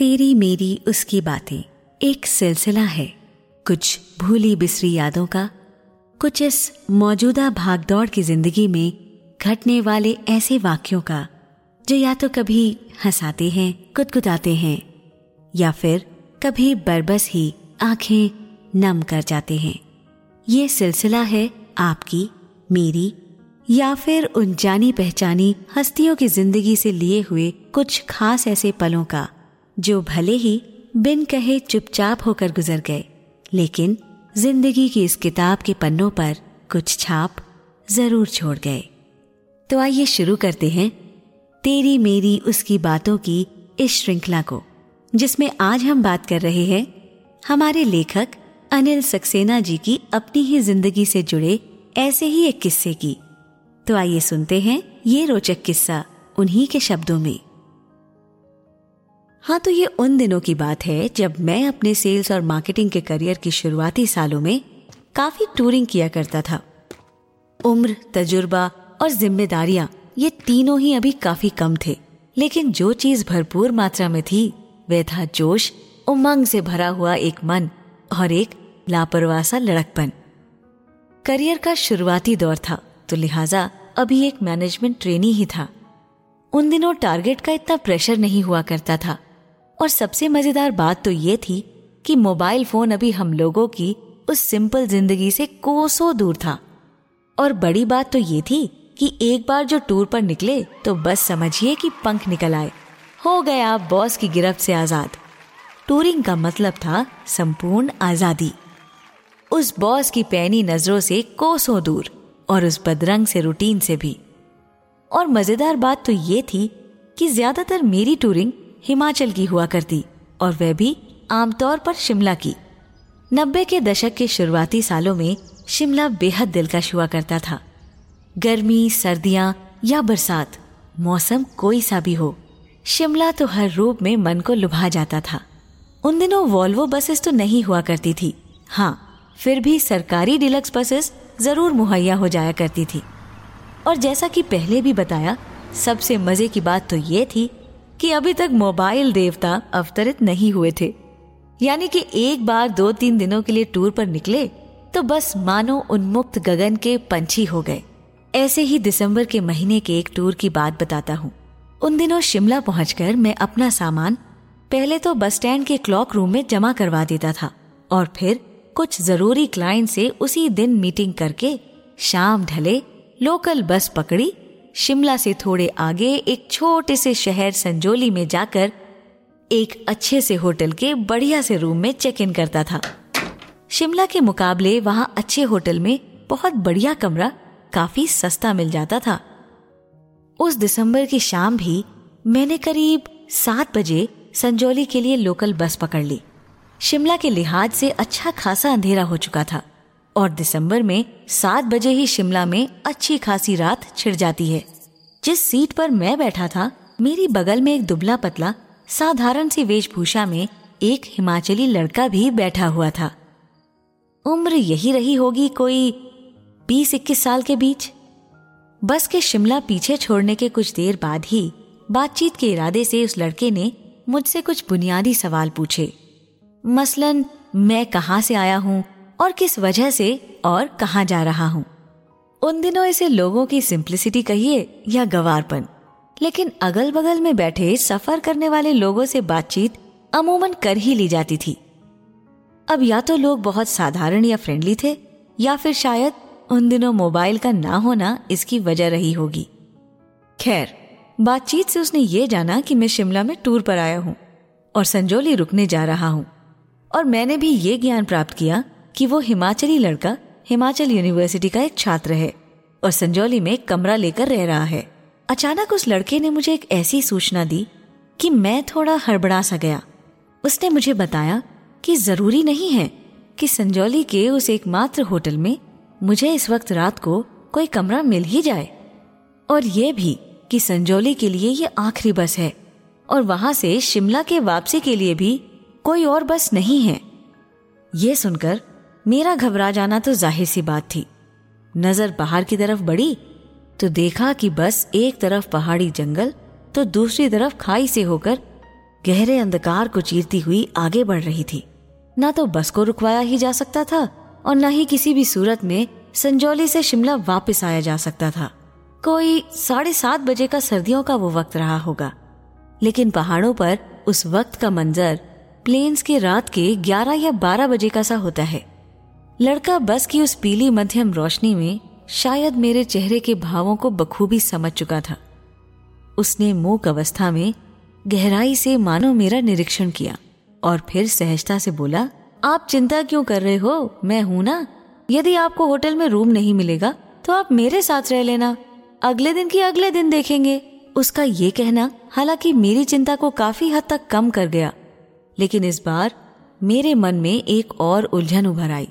तेरी मेरी उसकी बातें। एक सिलसिला है। कुछ भूली बिसरी यादों का, कुछ इस मौजूदा भागदौड़ की ज़िंदगी में घटने वाले ऐसे वाक्यों का, जो या तो कभी हंसाते हैं, कुदकुदाते हैं, या फिर कभी बरबस ही आँखें नम कर जाते हैं। ये सिलसिला है आपकी, मेरी, या फिर उन जानी पहचानी हस्तियों की ज़िंदगी से लिए हुए कुछ खास ऐसे पलों का। जो भले ही बिन कहे चुपचाप होकर गुजर गए, लेकिन ज़िंदगी की इस किताब के पन्नों पर कुछ छाप ज़रूर छोड़ गए। तो आइए शुरू करते हैं तेरी मेरी उसकी बातों की इस श्रृंखला को, जिसमें आज हम बात कर रहे हैं हमारे लेखक अनिल सक्सेना जी की अपनी ही ज़िंदगी से जुड़े ऐसे ही एक किस्से की। तो आइए सुनते हैं ये रोचक किस्सा उन्हीं के शब्दों में। हाँ तो ये उन दिनों की बात है जब मैं अपने सेल्स और मार्केटिंग के करियर की शुरुआती सालों में काफ़ी टूरिंग किया करता था। उम्र, तजुर्बा और जिम्मेदारियाँ, ये तीनों ही अभी काफ़ी कम थे। लेकिन जो चीज़ भरपूर मात्रा में थी, वह था जोश, उमंग से भरा हुआ एक मन और एक लापरवाह सा लड़कपन। करियर का शुरुआती दौर था तो लिहाजा अभी एक मैनेजमेंट ट्रेनी ही था। उन दिनों टारगेट का इतना प्रेशर नहीं हुआ करता था। और सबसे मज़ेदार बात तो ये थी कि मोबाइल फ़ोन अभी हम लोगों की उस सिंपल ज़िंदगी से कोसों दूर था। और बड़ी बात तो ये थी कि एक बार जो टूर पर निकले तो बस समझिए कि पंख निकल आए। हो गए आप बॉस की गिरफ्त से आज़ाद। टूरिंग का मतलब था संपूर्ण आज़ादी। उस बॉस की पैनी नज़रों से कोसों दूर और उस बदरंग से रूटीन से भी। और मज़ेदार बात तो ये थी कि ज़्यादातर मेरी टूरिंग हिमाचल की हुआ करती और वह भी आमतौर पर शिमला की। नब्बे के दशक के शुरुआती सालों में शिमला बेहद दिलकश हुआ करता था। गर्मी, सर्दियाँ या बरसात, मौसम कोई सा भी हो, शिमला तो हर रूप में मन को लुभा जाता था। उन दिनों वॉल्वो बसेस तो नहीं हुआ करती थी। हाँ फिर भी सरकारी डिलक्स बसेस ज़रूर मुहैया हो जाया करती थी। और जैसा कि पहले भी बताया, सबसे मज़े की बात तो ये थी कि अभी तक मोबाइल देवता अवतरित नहीं हुए थे। यानी कि एक बार दो तीन दिनों के लिए टूर पर निकले तो बस मानो उन्मुक्त गगन के पंछी हो गए। ऐसे ही दिसंबर के महीने के एक टूर की बात बताता हूँ। उन दिनों शिमला पहुंचकर मैं अपना सामान, पहले तो बस स्टैंड के क्लॉक रूम में जमा करवा देता था, और फिर कुछ ज़रूरी क्लाइंट से उसी दिन मीटिंग करके शाम ढले लोकल बस पकड़ी शिमला से थोड़े आगे एक छोटे से शहर संजोली में जाकर एक अच्छे से होटल के बढ़िया से रूम में चेक इन करता था। शिमला के मुकाबले वहाँ अच्छे होटल में बहुत बढ़िया कमरा काफ़ी सस्ता मिल जाता था। उस दिसंबर की शाम भी मैंने करीब सात बजे संजौली के लिए लोकल बस पकड़ ली। शिमला के लिहाज से अच्छा खासा अंधेरा हो चुका था। और दिसंबर में सात बजे ही शिमला में अच्छी खासी रात छिड़ जाती है। जिस सीट पर मैं बैठा था, मेरी बगल में एक दुबला पतला, साधारण सी वेशभूषा में एक हिमाचली लड़का भी बैठा हुआ था। उम्र यही रही होगी कोई बीस इक्कीस साल के बीच। बस के शिमला पीछे छोड़ने के कुछ देर बाद ही बातचीत के इरादे से उस लड़के ने मुझसे कुछ बुनियादी सवाल पूछे। मसलन, मैं कहाँ से आया हूँ? और किस वजह से और कहाँ जा रहा हूँ। उन दिनों इसे लोगों की सिंप्लिसिटी कहिए या गवारपन। लेकिन अगल बगल में बैठे सफ़र करने वाले लोगों से बातचीत अमूमन कर ही ली जाती थी। अब या तो लोग बहुत साधारण या फ्रेंडली थे, या फिर शायद उन दिनों मोबाइल का ना होना इसकी वजह रही होगी। खैर, बातचीत से उसने ये जाना कि मैं शिमला में टूर पर आया हूँ और संजोली रुकने जा रहा हूँ। और मैंने भी ये ज्ञान प्राप्त किया कि वो हिमाचली लड़का हिमाचल यूनिवर्सिटी का एक छात्र है और संजौली में कमरा लेकर रह रहा है। अचानक उस लड़के ने मुझे एक ऐसी सूचना दी कि मैं थोड़ा हड़बड़ा सा गया। उसने मुझे बताया कि ज़रूरी नहीं है कि संजौली के उस एकमात्र होटल में मुझे इस वक्त रात को कोई कमरा मिल ही जाए। और ये भी कि संजौली के लिए ये आखिरी बस है और वहाँ से शिमला के वापसी के लिए भी कोई और बस नहीं है। ये सुनकर मेरा घबरा जाना तो ज़ाहिर सी बात थी। नज़र बाहर की तरफ़ बढ़ी तो देखा कि बस एक तरफ़ पहाड़ी जंगल तो दूसरी तरफ़ खाई से होकर गहरे अंधकार को चीरती हुई आगे बढ़ रही थी। ना तो बस को रुकवाया ही जा सकता था, और न ही किसी भी सूरत में संजौली से शिमला वापस आया जा सकता था। कोई साढ़े सात बजे का सर्दियों का वो वक्त रहा होगा, लेकिन पहाड़ों पर उस वक्त का मंजर प्लेन्स के रात के ग्यारह या बारह बजे का सा होता है। लड़का बस की उस पीली मध्यम रोशनी में शायद मेरे चेहरे के भावों को बखूबी समझ चुका था। उसने मूक अवस्था में गहराई से मानो मेरा निरीक्षण किया और फिर सहजता से बोला, आप चिंता क्यों कर रहे हो? मैं हूँ ना। यदि आपको होटल में रूम नहीं मिलेगा तो आप मेरे साथ रह लेना। अगले दिन की अगले दिन देखेंगे। उसका ये कहना हालाँकि मेरी चिंता को काफ़ी हद तक कम कर गया। लेकिन इस बार मेरे मन में एक और उलझन उभर आई।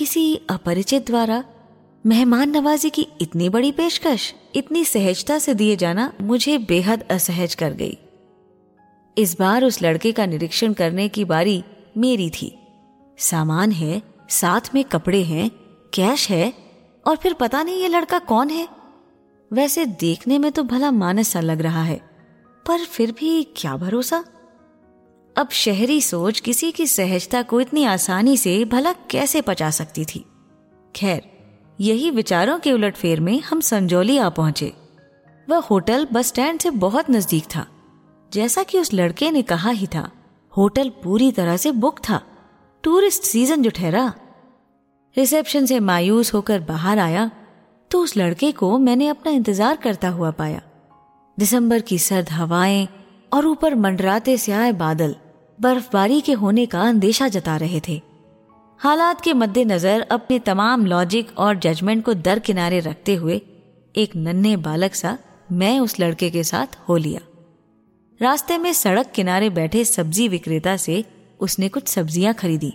किसी अपरिचित द्वारा मेहमान नवाजी की इतनी बड़ी पेशकश, इतनी सहजता से दिए जाना मुझे बेहद असहज कर गई। इस बार उस लड़के का निरीक्षण करने की बारी मेरी थी। सामान है, साथ में कपड़े हैं, कैश है, और फिर पता नहीं ये लड़का कौन है। वैसे देखने में तो भला मानस सा लग रहा है, पर फिर भी क्या भरोसा? अब शहरी सोच किसी की सहजता को इतनी आसानी से भला कैसे पचा सकती थी? खैर, यही विचारों के उलटफेर में हम संजौली आ पहुँचे। वह होटल बस स्टैंड से बहुत नज़दीक था। जैसा कि उस लड़के ने कहा ही था, होटल पूरी तरह से बुक था। टूरिस्ट सीज़न जो ठहरा। रिसेप्शन से मायूस होकर बाहर आया तो उस लड़के को मैंने अपना इंतज़ार करता हुआ पाया। दिसंबर की सर्द हवाएँ और ऊपर मंडराते से आए बादल बर्फबारी के होने का अंदेशा जता रहे थे। हालात के मद्देनजर अपने तमाम लॉजिक और जजमेंट को दर किनारे रखते हुए एक नन्हे बालक सा मैं उस लड़के के साथ हो लिया। रास्ते में सड़क किनारे बैठे सब्ज़ी विक्रेता से उसने कुछ सब्ज़ियाँ खरीदी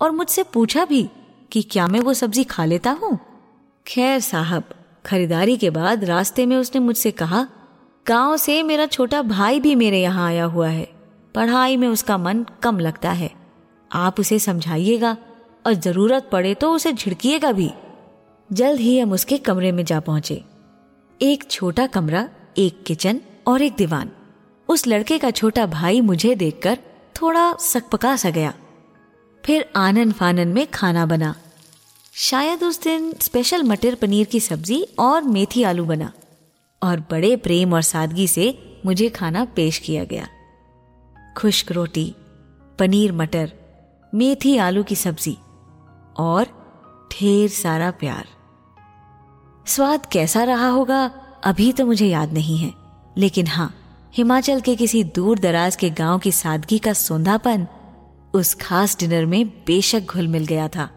और मुझसे पूछा भी कि क्या मैं वो सब्ज़ी खा लेता हूँ? खैर साहब, खरीदारी के बाद रास्ते में उसने मुझसे कहा, गाँव से मेरा छोटा भाई भी मेरे यहाँ आया हुआ है। पढ़ाई में उसका मन कम लगता है। आप उसे समझाइएगा और ज़रूरत पड़े तो उसे झिड़किएगा भी। जल्द ही हम उसके कमरे में जा पहुँचे। एक छोटा कमरा, एक किचन और एक दीवान। उस लड़के का छोटा भाई मुझे देखकर थोड़ा सकपका सा गया। फिर आनन फानन में खाना बना। शायद उस दिन स्पेशल मटर पनीर की सब्ज़ी और मेथी आलू बना। और बड़े प्रेम और सादगी से मुझे खाना पेश किया गया। खुश्क रोटी, पनीर मटर, मेथी आलू की सब्ज़ी और ढेर सारा प्यार। स्वाद कैसा रहा होगा, अभी तो मुझे याद नहीं है। लेकिन हाँ हिमाचल के किसी दूर दराज के गाँव की सादगी का सौंधापन उस खास डिनर में बेशक घुल मिल गया था,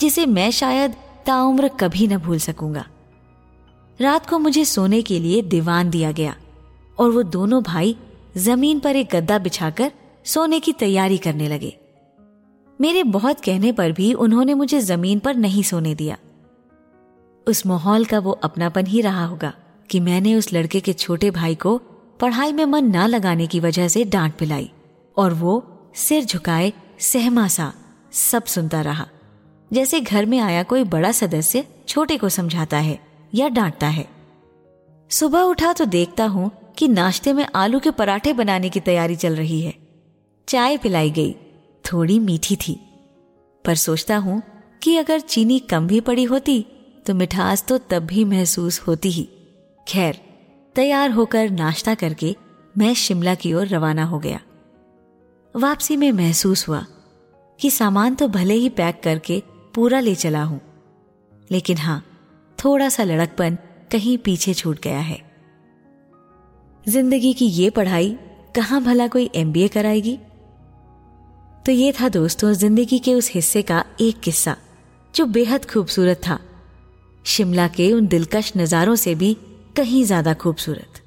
जिसे मैं शायद ताउम्र कभी न भूल सकूँगा। रात को मुझे सोने के लिए दीवान दिया गया और वो दोनों भाई ज़मीन पर एक गद्दा बिछाकर सोने की तैयारी करने लगे। मेरे बहुत कहने पर भी उन्होंने मुझे ज़मीन पर नहीं सोने दिया। उस माहौल का वो अपनापन ही रहा होगा कि मैंने उस लड़के के छोटे भाई को पढ़ाई में मन ना लगाने की वजह से डांट पिलाई और वो सिर झुकाए, सहमा सा, सब सुनता रहा। जैसे घर में आया कोई बड़ा सदस्य छोटे को समझाता है या डांटता है। सुबह उठा तो देखता हूँ कि नाश्ते में आलू के पराठे बनाने की तैयारी चल रही है। चाय पिलाई गई। थोड़ी मीठी थी। पर सोचता हूँ कि अगर चीनी कम भी पड़ी होती तो मिठास तो तब भी महसूस होती ही। खैर, तैयार होकर नाश्ता करके मैं शिमला की ओर रवाना हो गया। वापसी में महसूस हुआ कि सामान तो भले ही पैक करके पूरा ले चला हूँ, लेकिन हाँ, थोड़ा सा लड़कपन कहीं पीछे छूट गया है। ज़िंदगी की ये पढ़ाई कहाँ भला कोई एमबीए कराएगी? तो ये था दोस्तों, ज़िंदगी के उस हिस्से का एक किस्सा, जो बेहद खूबसूरत था। शिमला के उन दिलकश नजारों से भी कहीं ज़्यादा खूबसूरत।